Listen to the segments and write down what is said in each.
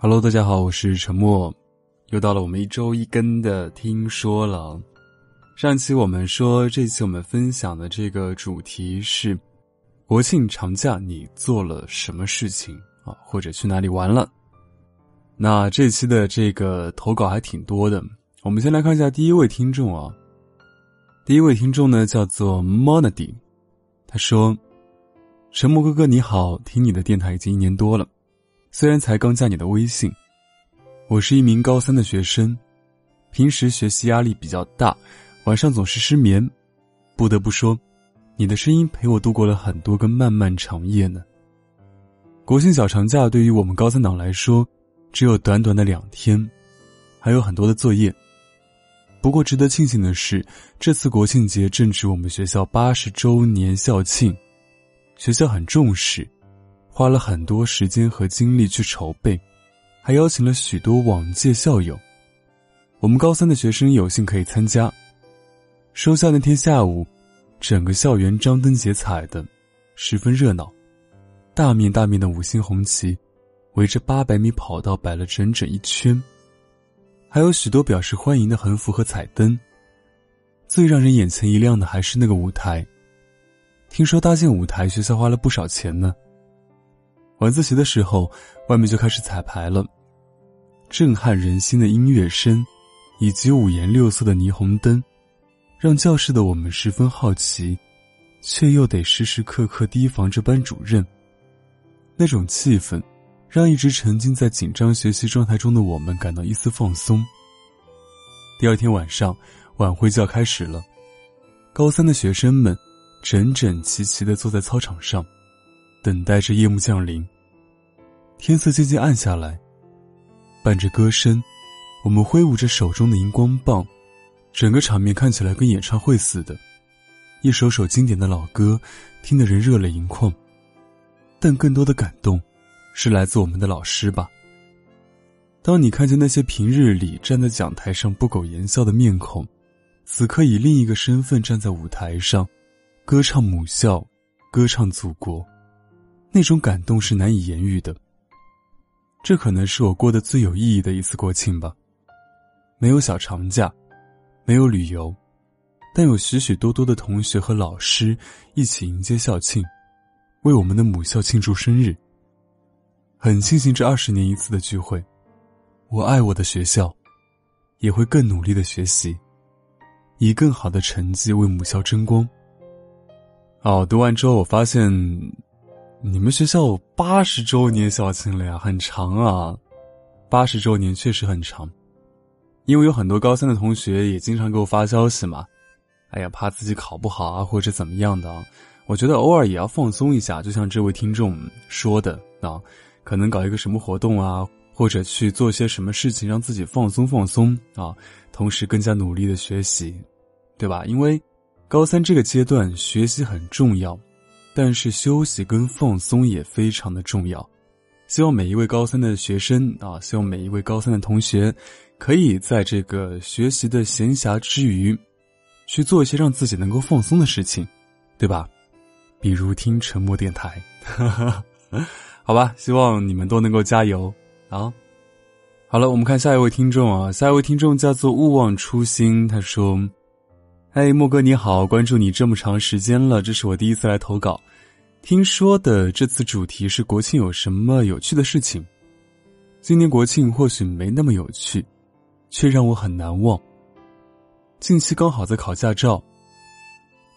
Hello，大家好，我是陈默，又到了我们一周一更的听说了。上期我们说，这期我们分享的这个主题是国庆长假你做了什么事情啊，或者去哪里玩了？那这期的这个投稿还挺多的，我们先来看一下第一位听众啊。第一位听众呢叫做 Monody，他说：“陈默哥哥你好，听你的电台已经一年多了。”虽然才刚加你的微信，我是一名高三的学生，平时学习压力比较大，晚上总是失眠。不得不说，你的声音陪我度过了很多个漫漫长夜呢。国庆小长假对于我们高三党来说，只有短短的两天，还有很多的作业。不过值得庆幸的是，这次国庆节正值我们学校八十周年校庆，学校很重视。花了很多时间和精力去筹备，还邀请了许多往届校友。我们高三的学生有幸可以参加。收校那天下午，整个校园张灯结彩的，十分热闹。大面大面的五星红旗，围着八百米跑道摆了整整一圈，还有许多表示欢迎的横幅和彩灯。最让人眼前一亮的还是那个舞台。听说搭建舞台，学校花了不少钱呢。晚自习的时候，外面就开始彩排了。震撼人心的音乐声，以及五颜六色的霓虹灯，让教室的我们十分好奇，却又得时时刻刻提防着班主任。那种气氛，让一直沉浸在紧张学习状态中的我们感到一丝放松。第二天晚上，晚会就要开始了。高三的学生们，整整齐齐的坐在操场上。等待着夜幕降临，天色渐渐暗下来。伴着歌声，我们挥舞着手中的荧光棒，整个场面看起来跟演唱会似的。一首首经典的老歌，听得人热泪盈眶。但更多的感动，是来自我们的老师吧。当你看见那些平日里站在讲台上不苟言笑的面孔，此刻以另一个身份站在舞台上，歌唱母校，歌唱祖国。那种感动是难以言喻的。这可能是我过得最有意义的一次国庆吧。没有小长假，没有旅游，但有许许多多的同学和老师一起迎接校庆，为我们的母校庆祝生日。很庆幸这二十年一次的聚会。我爱我的学校，也会更努力的学习，以更好的成绩为母校争光。哦，读完之后我发现。你们学校八十周年校庆了呀，很长啊，八十周年确实很长。因为有很多高三的同学也经常给我发消息嘛，哎呀，怕自己考不好啊，或者怎么样的。我觉得偶尔也要放松一下，就像这位听众说的啊，可能搞一个什么活动啊，或者去做些什么事情，让自己放松放松啊，同时更加努力的学习，对吧？因为高三这个阶段学习很重要。但是休息跟放松也非常的重要，希望每一位高三的学生啊，希望每一位高三的同学，可以在这个学习的闲暇之余，去做一些让自己能够放松的事情，对吧？比如听沉默电台，好吧，希望你们都能够加油啊！好了，我们看下一位听众啊，下一位听众叫做勿忘初心，他说。嗨，莫哥你好，关注你这么长时间了，这是我第一次来投稿。听说的这次主题是国庆有什么有趣的事情？今年国庆或许没那么有趣，却让我很难忘。近期刚好在考驾照，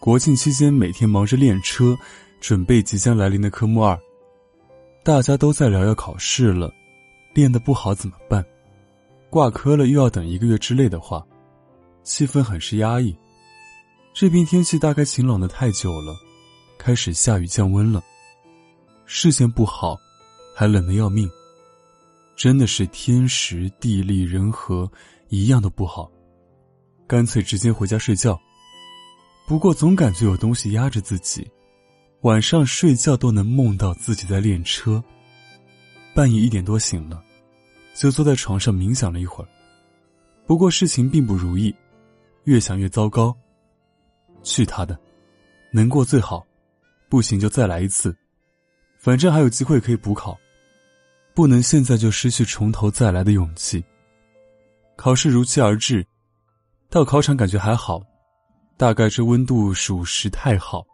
国庆期间每天忙着练车，准备即将来临的科目二。大家都在聊要考试了，练得不好怎么办？挂科了又要等一个月之类的话，气氛很是压抑。这边天气大概晴朗的太久了，开始下雨降温了。视线不好，还冷得要命。真的是天时地利人和一样都不好，干脆直接回家睡觉。不过总感觉有东西压着自己，晚上睡觉都能梦到自己在练车。半夜一点多醒了，就坐在床上冥想了一会儿。不过事情并不如意，越想越糟糕。去他的，能过最好，不行就再来一次，反正还有机会可以补考。不能现在就失去从头再来的勇气。考试如期而至，到考场感觉还好，大概这温度属实太好，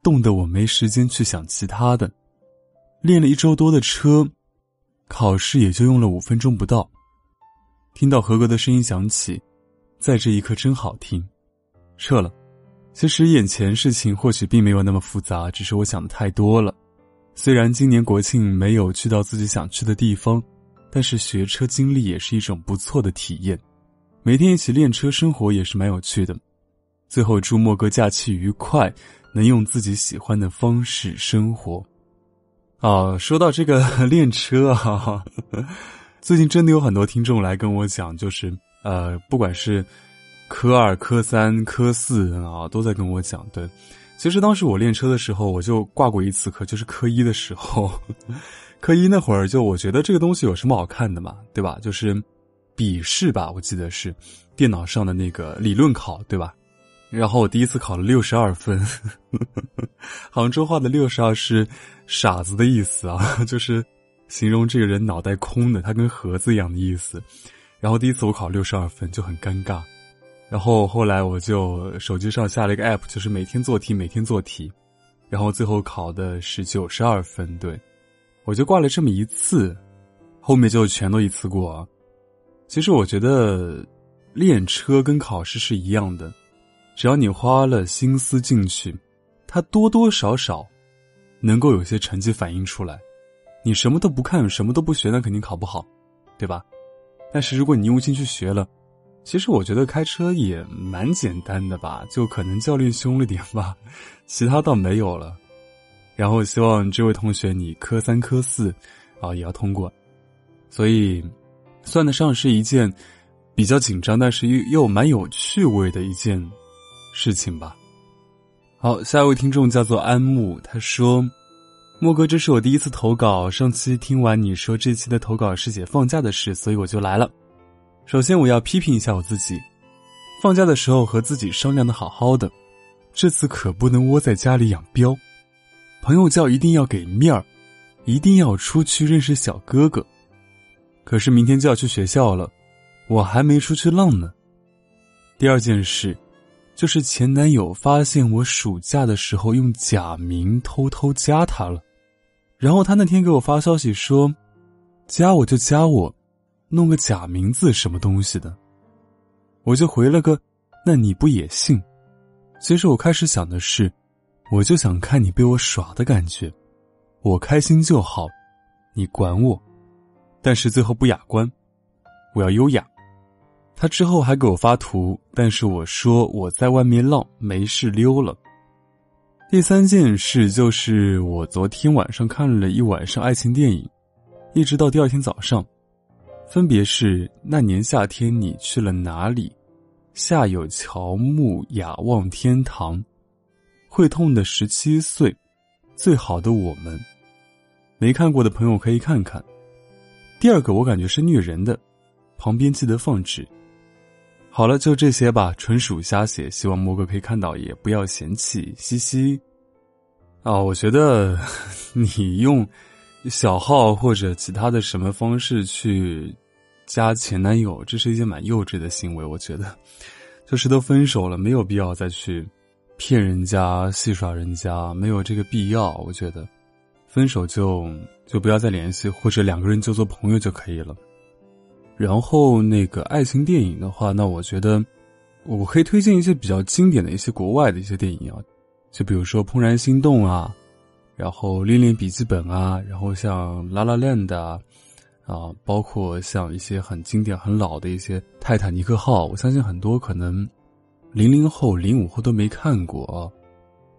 冻得我没时间去想其他的。练了一周多的车，考试也就用了五分钟不到。听到合格的声音响起，在这一刻真好听。撤了。其实眼前事情或许并没有那么复杂，只是我想的太多了。虽然今年国庆没有去到自己想去的地方，但是学车经历也是一种不错的体验。每天一起练车，生活也是蛮有趣的。最后祝莫哥假期愉快，能用自己喜欢的方式生活。啊，说到这个 练车啊，最近真的有很多听众来跟我讲，就是呃，不管是。科二、科三、科四啊，都在跟我讲。对，其实当时我练车的时候，我就挂过一次科，就是科一的时候。科一那会儿，就我觉得这个东西有什么好看的嘛，对吧？就是笔试吧，我记得是电脑上的那个理论考，对吧？然后我第一次考了六十二分，杭州话的六十二是傻子的意思啊，就是形容这个人脑袋空的，他跟盒子一样的意思。然后第一次我考六十二分，就很尴尬。然后后来我就手机上下了一个 app，就是每天做题，每天做题，然后最后考的是九十二分。对，我就挂了这么一次，后面就全都一次过。其实我觉得练车跟考试是一样的，只要你花了心思进去，它多多少少能够有些成绩反映出来。你什么都不看，什么都不学，那肯定考不好，对吧？但是如果你用心去学了。其实我觉得开车也蛮简单的吧，就可能教练凶了点吧，其他倒没有了。然后希望这位同学你科三科四，啊也要通过，所以算得上是一件比较紧张，但是又又蛮有趣味的一件事情吧。好，下一位听众叫做安木，他说：“莫哥，这是我第一次投稿，上期听完你说这期的投稿是写放假的事，所以我就来了。”首先，我要批评一下我自己。放假的时候和自己商量的好好的，这次可不能窝在家里养膘。朋友叫一定要给面儿，一定要出去认识小哥哥。可是明天就要去学校了，我还没出去浪呢。第二件事，就是前男友发现我暑假的时候用假名偷偷加他了，然后他那天给我发消息说：“加我就加我。”弄个假名字什么东西的，我就回了个，那你不也信？其实我开始想的是，我就想看你被我耍的感觉，我开心就好，你管我。但是最后不雅观，我要优雅。他之后还给我发图，但是我说我在外面浪，没事溜了。第三件事就是我昨天晚上看了一晚上爱情电影，一直到第二天早上。分别是那年夏天你去了哪里？夏有乔木雅望天堂，会痛的十七岁，最好的我们。没看过的朋友可以看看。第二个我感觉是虐人的，旁边记得放纸。好了，就这些吧，纯属瞎写，希望莫哥可以看到，也不要嫌弃，嘻嘻。啊，我觉得 你用。小号或者其他的什么方式去加前男友，这是一件蛮幼稚的行为。我觉得，就是都分手了，没有必要再去骗人家、戏耍人家，没有这个必要。我觉得，分手就就不要再联系，或者两个人就做朋友就可以了。然后那个爱情电影的话，那我觉得我可以推荐一些比较经典的一些国外的一些电影啊，就比如说《怦然心动》啊。然后《恋恋笔记本》啊，然后像《拉拉链》的啊，啊，包括像一些很经典、很老的一些《泰坦尼克号》，我相信很多可能零零后、零五后都没看过啊。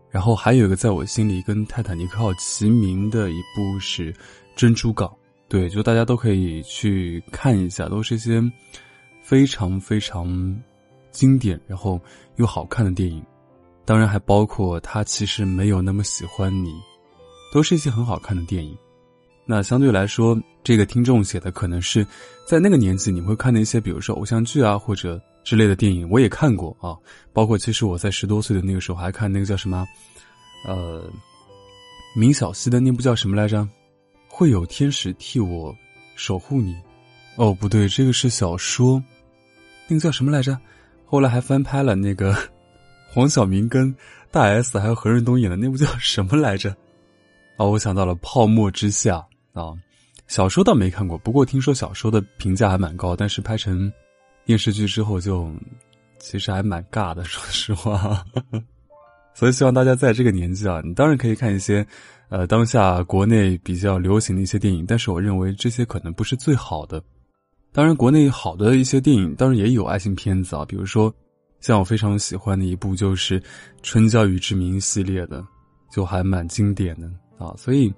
然后还有一个在我心里跟《泰坦尼克号》齐名的一部是《珍珠港》，对，就大家都可以去看一下，都是一些非常非常经典，然后又好看的电影。当然还包括他其实没有那么喜欢你。都是一些很好看的电影，那相对来说，这个听众写的可能是在那个年纪你会看的一些，比如说偶像剧啊或者之类的电影，我也看过啊。包括其实我在十多岁的那个时候还看那个叫什么，呃，明晓溪的那部叫什么来着？会有天使替我守护你。哦，不对，这个是小说，那个叫什么来着？后来还翻拍了那个黄晓明跟大 S 还有何润东演的那部叫什么来着？啊，我想到了《泡沫之夏》啊。小说倒没看过，不过听说小说的评价还蛮高，但是拍成电视剧之后就其实还蛮尬的，说实话。所以希望大家在这个年纪啊，你当然可以看一些，呃，当下国内比较流行的一些电影，但是我认为这些可能不是最好的。当然，国内好的一些电影当然也有爱情片子啊，比如说像我非常喜欢的一部就是《春娇与志明》系列的，就还蛮经典的啊，所以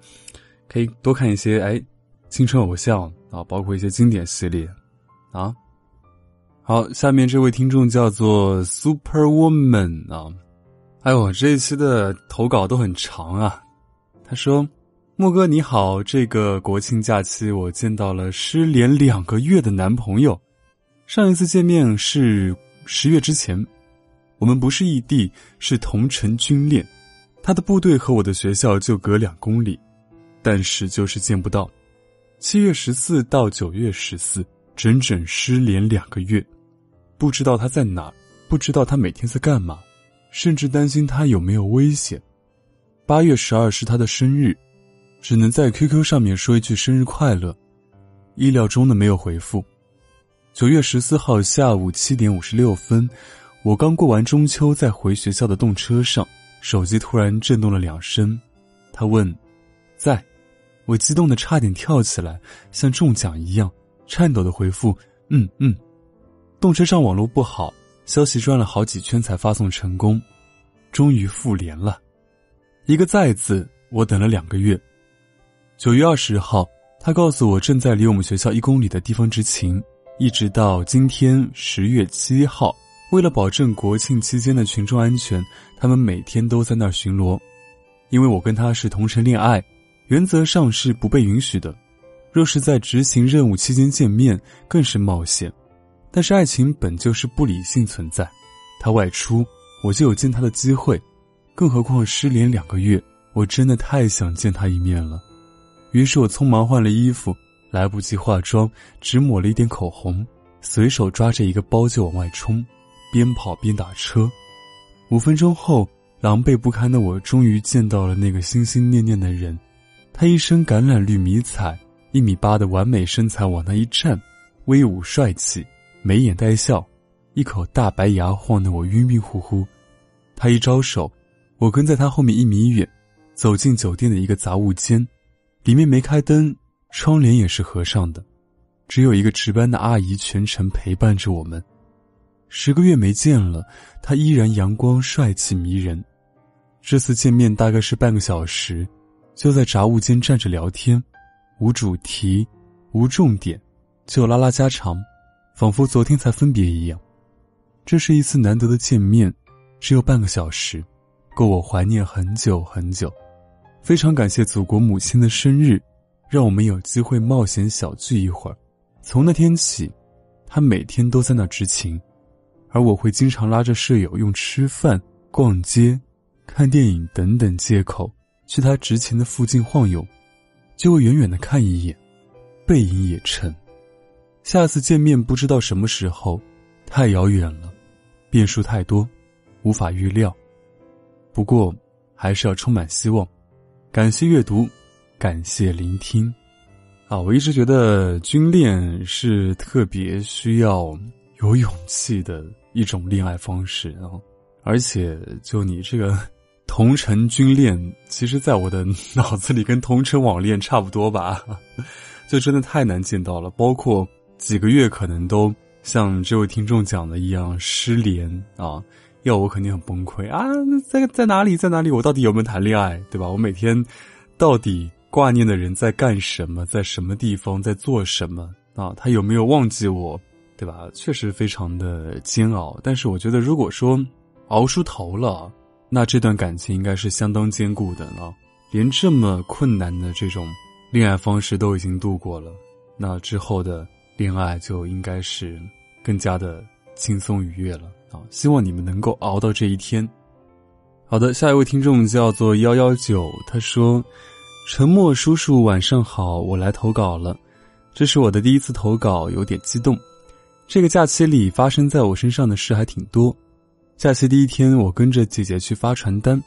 可以多看一些哎。青春偶像啊，包括一些经典系列，啊，好，下面这位听众叫做 Super Woman 啊，哎呦，这一期的投稿都很长啊。他说：“莫哥你好，这个国庆假期我见到了失联两个月的男朋友，上一次见面是十月之前，我们不是异地，是同城军恋，他的部队和我的学校就隔两公里，但是就是见不到。”七月十四到九月十四，整整失联两个月，不知道他在哪，不知道他每天在干嘛，甚至担心他有没有危险。八月十二是他的生日，只能在 QQ 上面说一句生日快乐，意料中的没有回复。九月十四号下午七点五十六分，我刚过完中秋，在回学校的动车上，手机突然震动了两声，他问，在。我激动的差点跳起来，像中奖一样，颤抖的回复：“嗯嗯。”动车上网络不好，消息转了好几圈才发送成功，终于复联了。一个“在”字，我等了两个月。九月二十号，他告诉我正在离我们学校一公里的地方执勤，一直到今天十月七号，为了保证国庆期间的群众安全，他们每天都在那儿巡逻。因为我跟他是同城恋爱。原则上是不被允许的，若是在执行任务期间见面，更是冒险。但是爱情本就是不理性存在，他外出，我就有见他的机会，更何况失联两个月，我真的太想见他一面了。于是我匆忙换了衣服，来不及化妆，只抹了一点口红，随手抓着一个包就往外冲，边跑边打车。五分钟后，狼狈不堪的我终于见到了那个心心念念的人。他一身橄榄绿迷彩，一米八的完美身材往那一站，威武帅气，眉眼带笑，一口大白牙晃得我晕晕乎乎。他一招手，我跟在他后面一米远，走进酒店的一个杂物间，里面没开灯，窗帘也是合上的，只有一个值班的阿姨全程陪伴着我们。十个月没见了，他依然阳光帅气迷人。这次见面大概是半个小时。就在杂物间站着聊天，无主题，无重点，就拉拉家常，仿佛昨天才分别一样。这是一次难得的见面，只有半个小时，够我怀念很久很久。非常感谢祖国母亲的生日，让我们有机会冒险小聚一会儿。从那天起，他每天都在那执勤，而我会经常拉着舍友用吃饭、逛街、看电影等等借口。去他执勤的附近晃悠，就会远远的看一眼，背影也沉。下次见面不知道什么时候，太遥远了，变数太多，无法预料。不过还是要充满希望。感谢阅读，感谢聆听。啊，我一直觉得军恋是特别需要有勇气的一种恋爱方式啊，而且就你这个。同城军恋，其实，在我的 脑子里跟同城网恋差不多吧，就真的太难见到了。包括几个月，可能都像这位听众讲的一样失联啊，要我肯定很崩溃啊！在在哪里，在哪里？我到底有没有谈恋爱，对吧？我每天到底挂念的人在干什么，在什么地方，在做什么啊？他有没有忘记我，对吧？确实非常的煎熬。但是我觉得，如果说熬出头了。那这段感情应该是相当坚固的了，连这么困难的这种恋爱方式都已经度过了，那之后的恋爱就应该是更加的轻松愉悦了啊！希望你们能够熬到这一天。好的，下一位听众叫做幺幺九，他说：“沉默叔叔晚上好，我来投稿了。这是我的第一次投稿，有点激动。这个假期里发生在我身上的事还挺多。假期第一天，我跟着姐姐去发传单。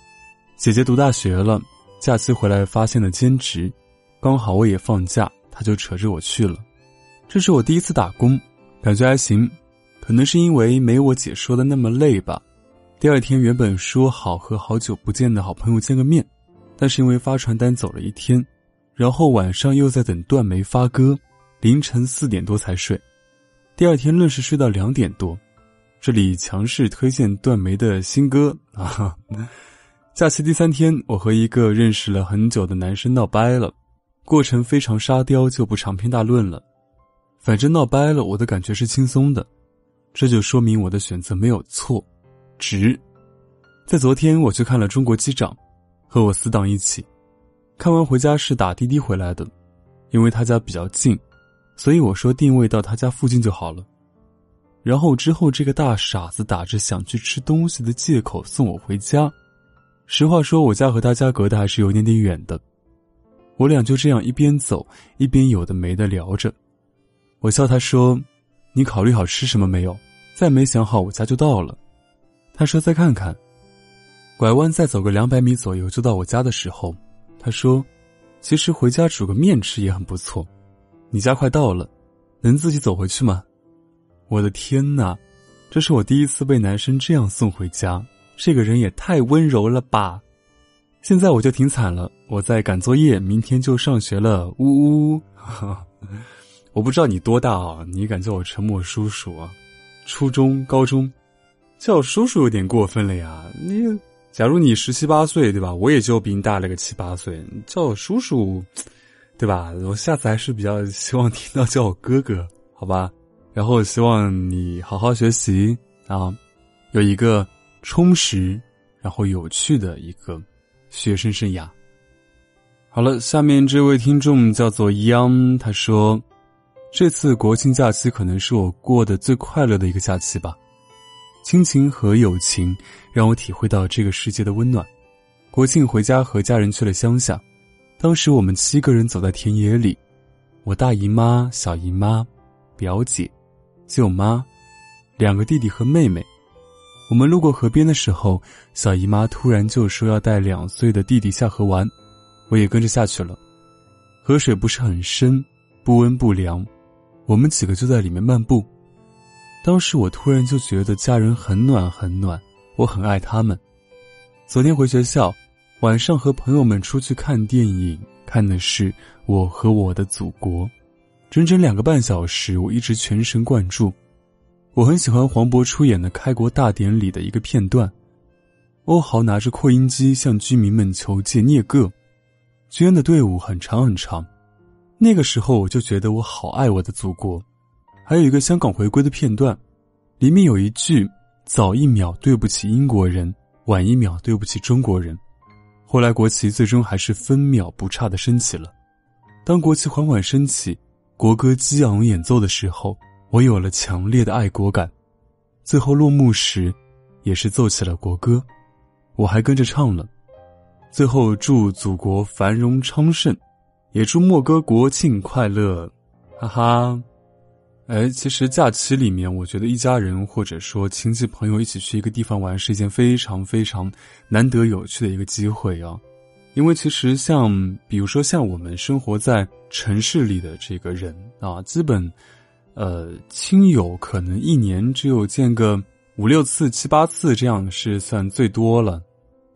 姐姐读大学了，假期回来发现了兼职，刚好我也放假，她就扯着我去了。这是我第一次打工，感觉还行，可能是因为没我姐说的那么累吧。第二天原本说好和好久不见的好朋友见个面，但是因为发传单走了一天，然后晚上又在等段梅发歌，凌晨四点多才睡。第二天愣是睡到两点多。这里强势推荐段梅的新歌啊！假期第三天，我和一个认识了很久的男生闹掰了，过程非常沙雕，就不长篇大论了。反正闹掰了，我的感觉是轻松的，这就说明我的选择没有错，值。在昨天，我去看了《中国机长》，和我死党一起，看完回家是打滴滴回来的，因为他家比较近，所以我说定位到他家附近就好了。然后之后，这个大傻子打着想去吃东西的借口送我回家。实话说，我家和他家隔得还是有点点远的。我俩就这样一边走一边有的没的聊着。我笑他说：“你考虑好吃什么没有？再没想好，我家就到了。”他说：“再看看。”拐弯再走个两百米左右就到我家的时候，他说：“其实回家煮个面吃也很不错。”你家快到了，能自己走回去吗？我的天哪，这是我第一次被男生这样送回家，这个人也太温柔了吧！现在我就挺惨了，我在赶作业，明天就上学了。呜呜。我不知道你多大啊？你敢叫我沉默叔叔啊？初中、高中，叫叔叔有点过分了呀！你，假如你十七八岁，对吧？我也就比你大了个七八岁，叫我叔叔，对吧？我下次还是比较希望听到叫我哥哥，好吧？然后希望你好好学习啊，有一个充实然后有趣的一个学生生涯。好了，下面这位听众叫做央，他说。这次国庆假期可能是我过得最快乐的一个假期吧，亲情和友情让我体会到这个世界的温暖。国庆回家和家人去了乡下，当时我们七个人走在田野里，我大姨妈、小姨妈、表姐、舅妈，两个弟弟和妹妹。我们路过河边的时候，小姨妈突然就说要带两岁的弟弟下河玩，我也跟着下去了。河水不是很深，不温不凉。我们几个就在里面漫步，当时我突然就觉得家人很暖很暖，我很爱他们。昨天回学校，晚上和朋友们出去看电影，看的是《我和我的祖国》，整整两个半小时，我一直全神贯注。我很喜欢黄渤出演的开国大典里的一个片段，欧豪拿着扩音机向居民们求借聂个，军的队伍很长很长。那个时候我就觉得我好爱我的祖国，还有一个香港回归的片段，里面有一句“早一秒对不起英国人，晚一秒对不起中国人”。后来国旗最终还是分秒不差的升起了。当国旗缓缓升起，国歌激昂演奏的时候，我有了强烈的爱国感。最后落幕时，也是奏起了国歌，我还跟着唱了。最后祝祖国繁荣昌盛。也祝莫哥国庆快乐，哈哈！哎，其实假期里面，我觉得一家人或者说亲戚朋友一起去一个地方玩，是一件非常非常难得有趣的一个机会啊。因为其实像比如说像我们生活在城市里的这个人啊，基本呃亲友可能一年只有见个五六次、七八次这样是算最多了，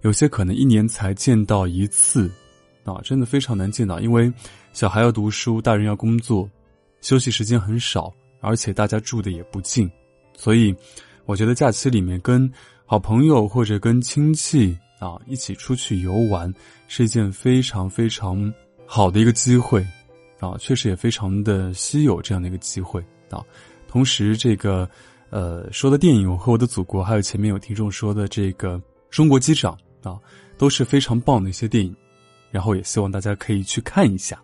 有些可能一年才见到一次。啊，真的非常难见到，因为小孩要读书，大人要工作，休息时间很少，而且大家住的也不近，所以我觉得假期里面跟好朋友或者跟亲戚啊一起出去游玩是一件非常非常好的一个机会，啊，确实也非常的稀有这样的一个机会啊。同时，这个呃说的电影《我和我的祖国》，还有前面有听众说的这个《中国机长》啊，都是非常棒的一些电影。然后也希望大家可以去看一下。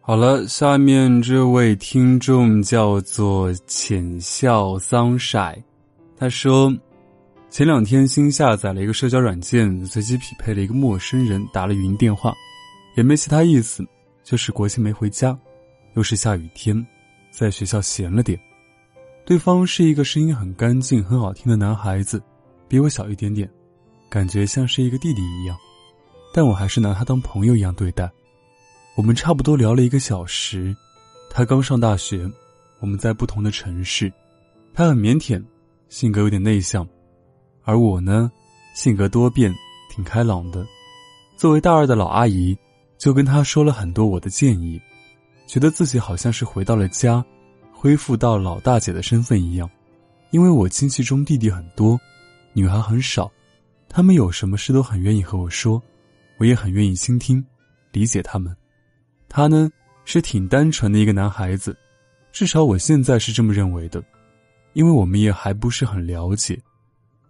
好了，下面这位听众叫做浅笑桑晒，他说，前两天新下载了一个社交软件，随机匹配了一个陌生人，打了语音电话，也没其他意思，就是国庆没回家，又是下雨天，在学校闲了点。对方是一个声音很干净、很好听的男孩子，比我小一点点，感觉像是一个弟弟一样，但我还是拿他当朋友一样对待。我们差不多聊了一个小时，他刚上大学，我们在不同的城市，他很腼腆，性格有点内向，而我呢，性格多变，挺开朗的。作为大二的老阿姨。就跟他说了很多我的建议，觉得自己好像是回到了家，恢复到老大姐的身份一样。因为我亲戚中弟弟很多，女孩很少，他们有什么事都很愿意和我说，我也很愿意倾听，理解他们。他呢是挺单纯的一个男孩子，至少我现在是这么认为的，因为我们也还不是很了解，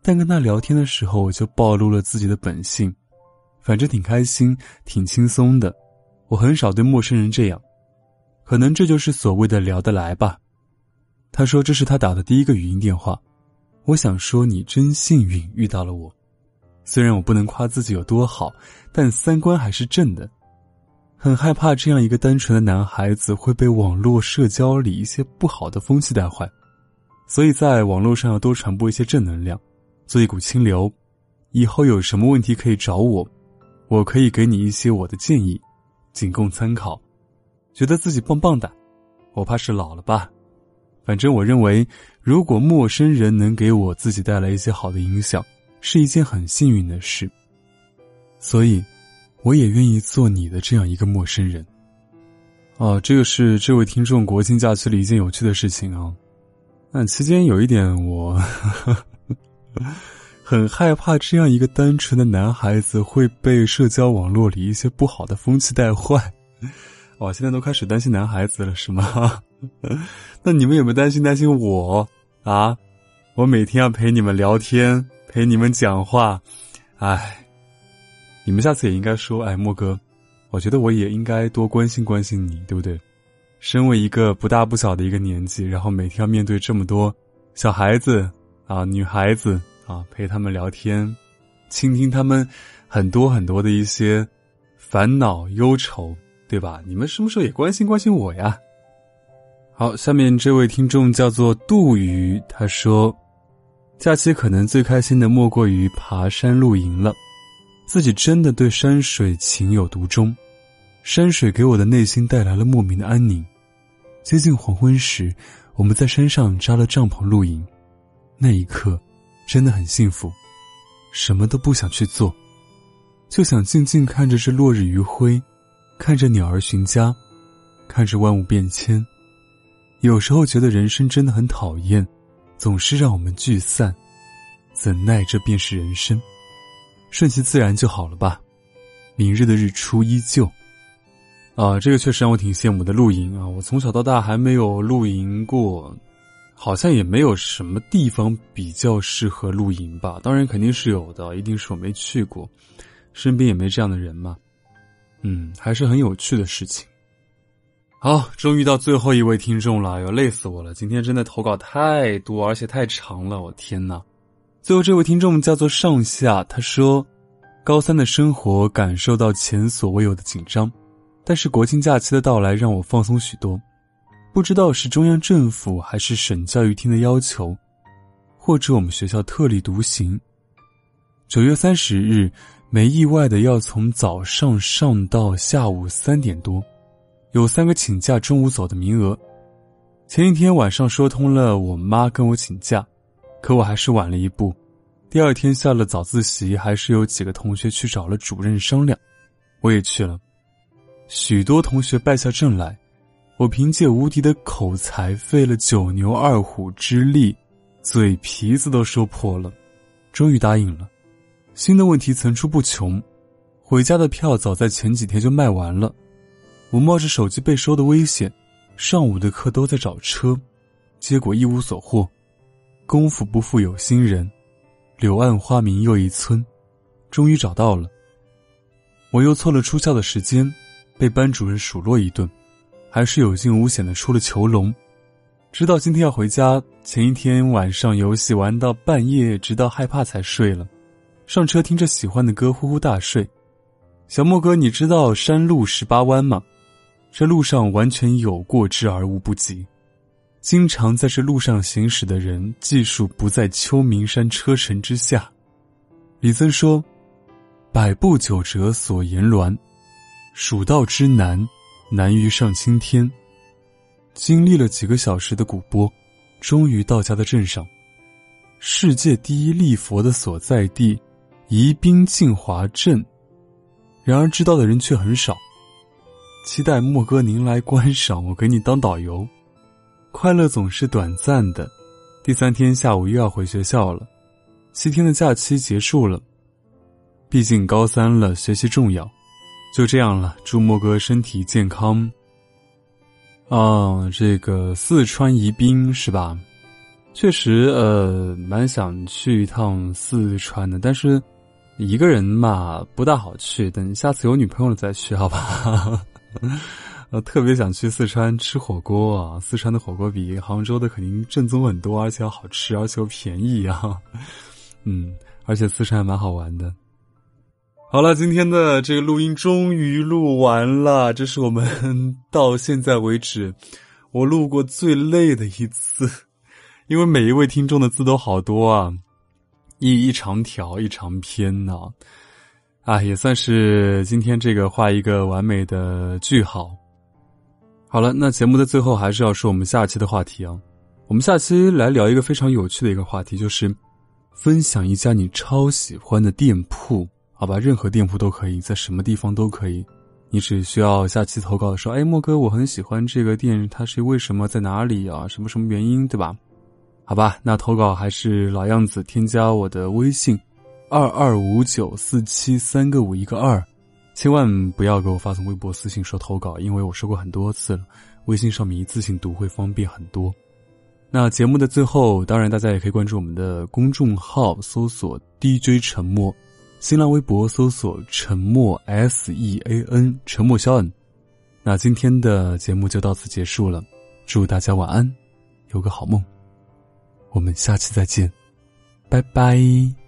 但跟他聊天的时候我就暴露了自己的本性。反正挺开心，挺轻松的。我很少对陌生人这样，可能这就是所谓的聊得来吧。他说这是他打的第一个语音电话。我想说你真幸运遇到了我。虽然我不能夸自己有多好，但三观还是正的。很害怕这样一个单纯的男孩子会被网络社交里一些不好的风气带坏，所以在网络上要多传播一些正能量，做一股清流。以后有什么问题可以找我。我可以给你一些我的建议，仅供参考。觉得自己棒棒的，我怕是老了吧。反正我认为，如果陌生人能给我自己带来一些好的影响，是一件很幸运的事。所以，我也愿意做你的这样一个陌生人。哦，这个是这位听众国庆假期里一件有趣的事情啊。那期间有一点我。很害怕这样一个单纯的男孩子会被社交网络里一些不好的风气带坏。哇，现在都开始担心男孩子了，是吗？那你们有没有担心担心我啊？我每天要陪你们聊天，陪你们讲话，哎，你们下次也应该说，哎，莫哥，我觉得我也应该多关心关心你，对不对？身为一个不大不小的一个年纪，然后每天要面对这么多小孩子啊，女孩子。啊，陪他们聊天，倾听他们很多很多的一些烦恼忧愁，对吧？你们什么时候也关心关心我呀？好，下面这位听众叫做杜鱼，他说，假期可能最开心的莫过于爬山露营了，自己真的对山水情有独钟，山水给我的内心带来了莫名的安宁。接近黄昏时，我们在山上扎了帐篷露营，那一刻。真的很幸福，什么都不想去做，就想静静看着这落日余晖，看着鸟儿寻家，看着万物变迁。有时候觉得人生真的很讨厌，总是让我们聚散，怎奈这便是人生，顺其自然就好了吧。明日的日出依旧。啊，这个确实让我挺羡慕的。露营啊，我从小到大还没有露营过。好像也没有什么地方比较适合露营吧，当然肯定是有的，一定是我没去过，身边也没这样的人嘛。嗯，还是很有趣的事情。好，终于到最后一位听众了，要累死我了！今天真的投稿太多，而且太长了，我天呐。最后这位听众叫做上下，他说，高三的生活感受到前所未有的紧张，但是国庆假期的到来让我放松许多。不知道是中央政府还是省教育厅的要求，或者我们学校特立独行。九月三十日，没意外的要从早上上到下午三点多，有三个请假中午走的名额。前一天晚上说通了，我妈跟我请假，可我还是晚了一步。第二天下了早自习，还是有几个同学去找了主任商量，我也去了。许多同学败下阵来。我凭借无敌的口才，费了九牛二虎之力，嘴皮子都说破了，终于答应了。新的问题层出不穷，回家的票早在前几天就卖完了。我冒着手机被收的危险，上午的课都在找车，结果一无所获。功夫不负有心人，柳暗花明又一村，终于找到了。我又错了出校的时间，被班主任数落一顿。还是有惊无险的出了囚笼，直到今天要回家。前一天晚上游戏玩到半夜，直到害怕才睡了。上车听着喜欢的歌，呼呼大睡。小莫哥，你知道山路十八弯吗？这路上完全有过之而无不及。经常在这路上行驶的人，技术不在秋名山车神之下。李森说：“百步九折所言鸾，蜀道之难，难于上青天。”经历了几个小时的古波，终于到家的镇上。世界第一立佛的所在地，宜宾静华镇。然而知道的人却很少。期待莫哥您来观赏，我给你当导游。快乐总是短暂的，第三天下午又要回学校了。七天的假期结束了，毕竟高三了，学习重要。就这样了，祝莫哥身体健康。啊，这个四川宜宾是吧？确实，呃，蛮想去一趟四川的，但是一个人嘛不大好去。等下次有女朋友了再去，好吧？呃，特别想去四川吃火锅啊！四川的火锅比杭州的肯定正宗很多，而且好吃，而且又便宜啊！嗯，而且四川还蛮好玩的。好了，今天的这个录音终于录完了，这是我们到现在为止我录过最累的一次，因为每一位听众的字都好多啊，一 一长条，一长篇呢。啊，也算是今天这个画一个完美的句号。好了，那节目的最后还是要说我们下期的话题啊。我们下期来聊一个非常有趣的一个话题，就是分享一家你超喜欢的店铺，好吧？任何店铺都可以，在什么地方都可以。你只需要下期投稿的时候，哎，莫哥，我很喜欢这个店，它是为什么，在哪里啊？什么什么原因，对吧？好吧，那投稿还是老样子，添加我的微信。二二五九四七三个五一个二，千万不要给我发送微博私信说投稿，因为我说过很多次了，微信上面一次性读会方便很多。那节目的最后，当然大家也可以关注我们的公众号，搜索 DJ 沉默，新浪微博搜索沉默 S E A N 沉默肖恩。那今天的节目就到此结束了，祝大家晚安，有个好梦，我们下期再见，拜拜。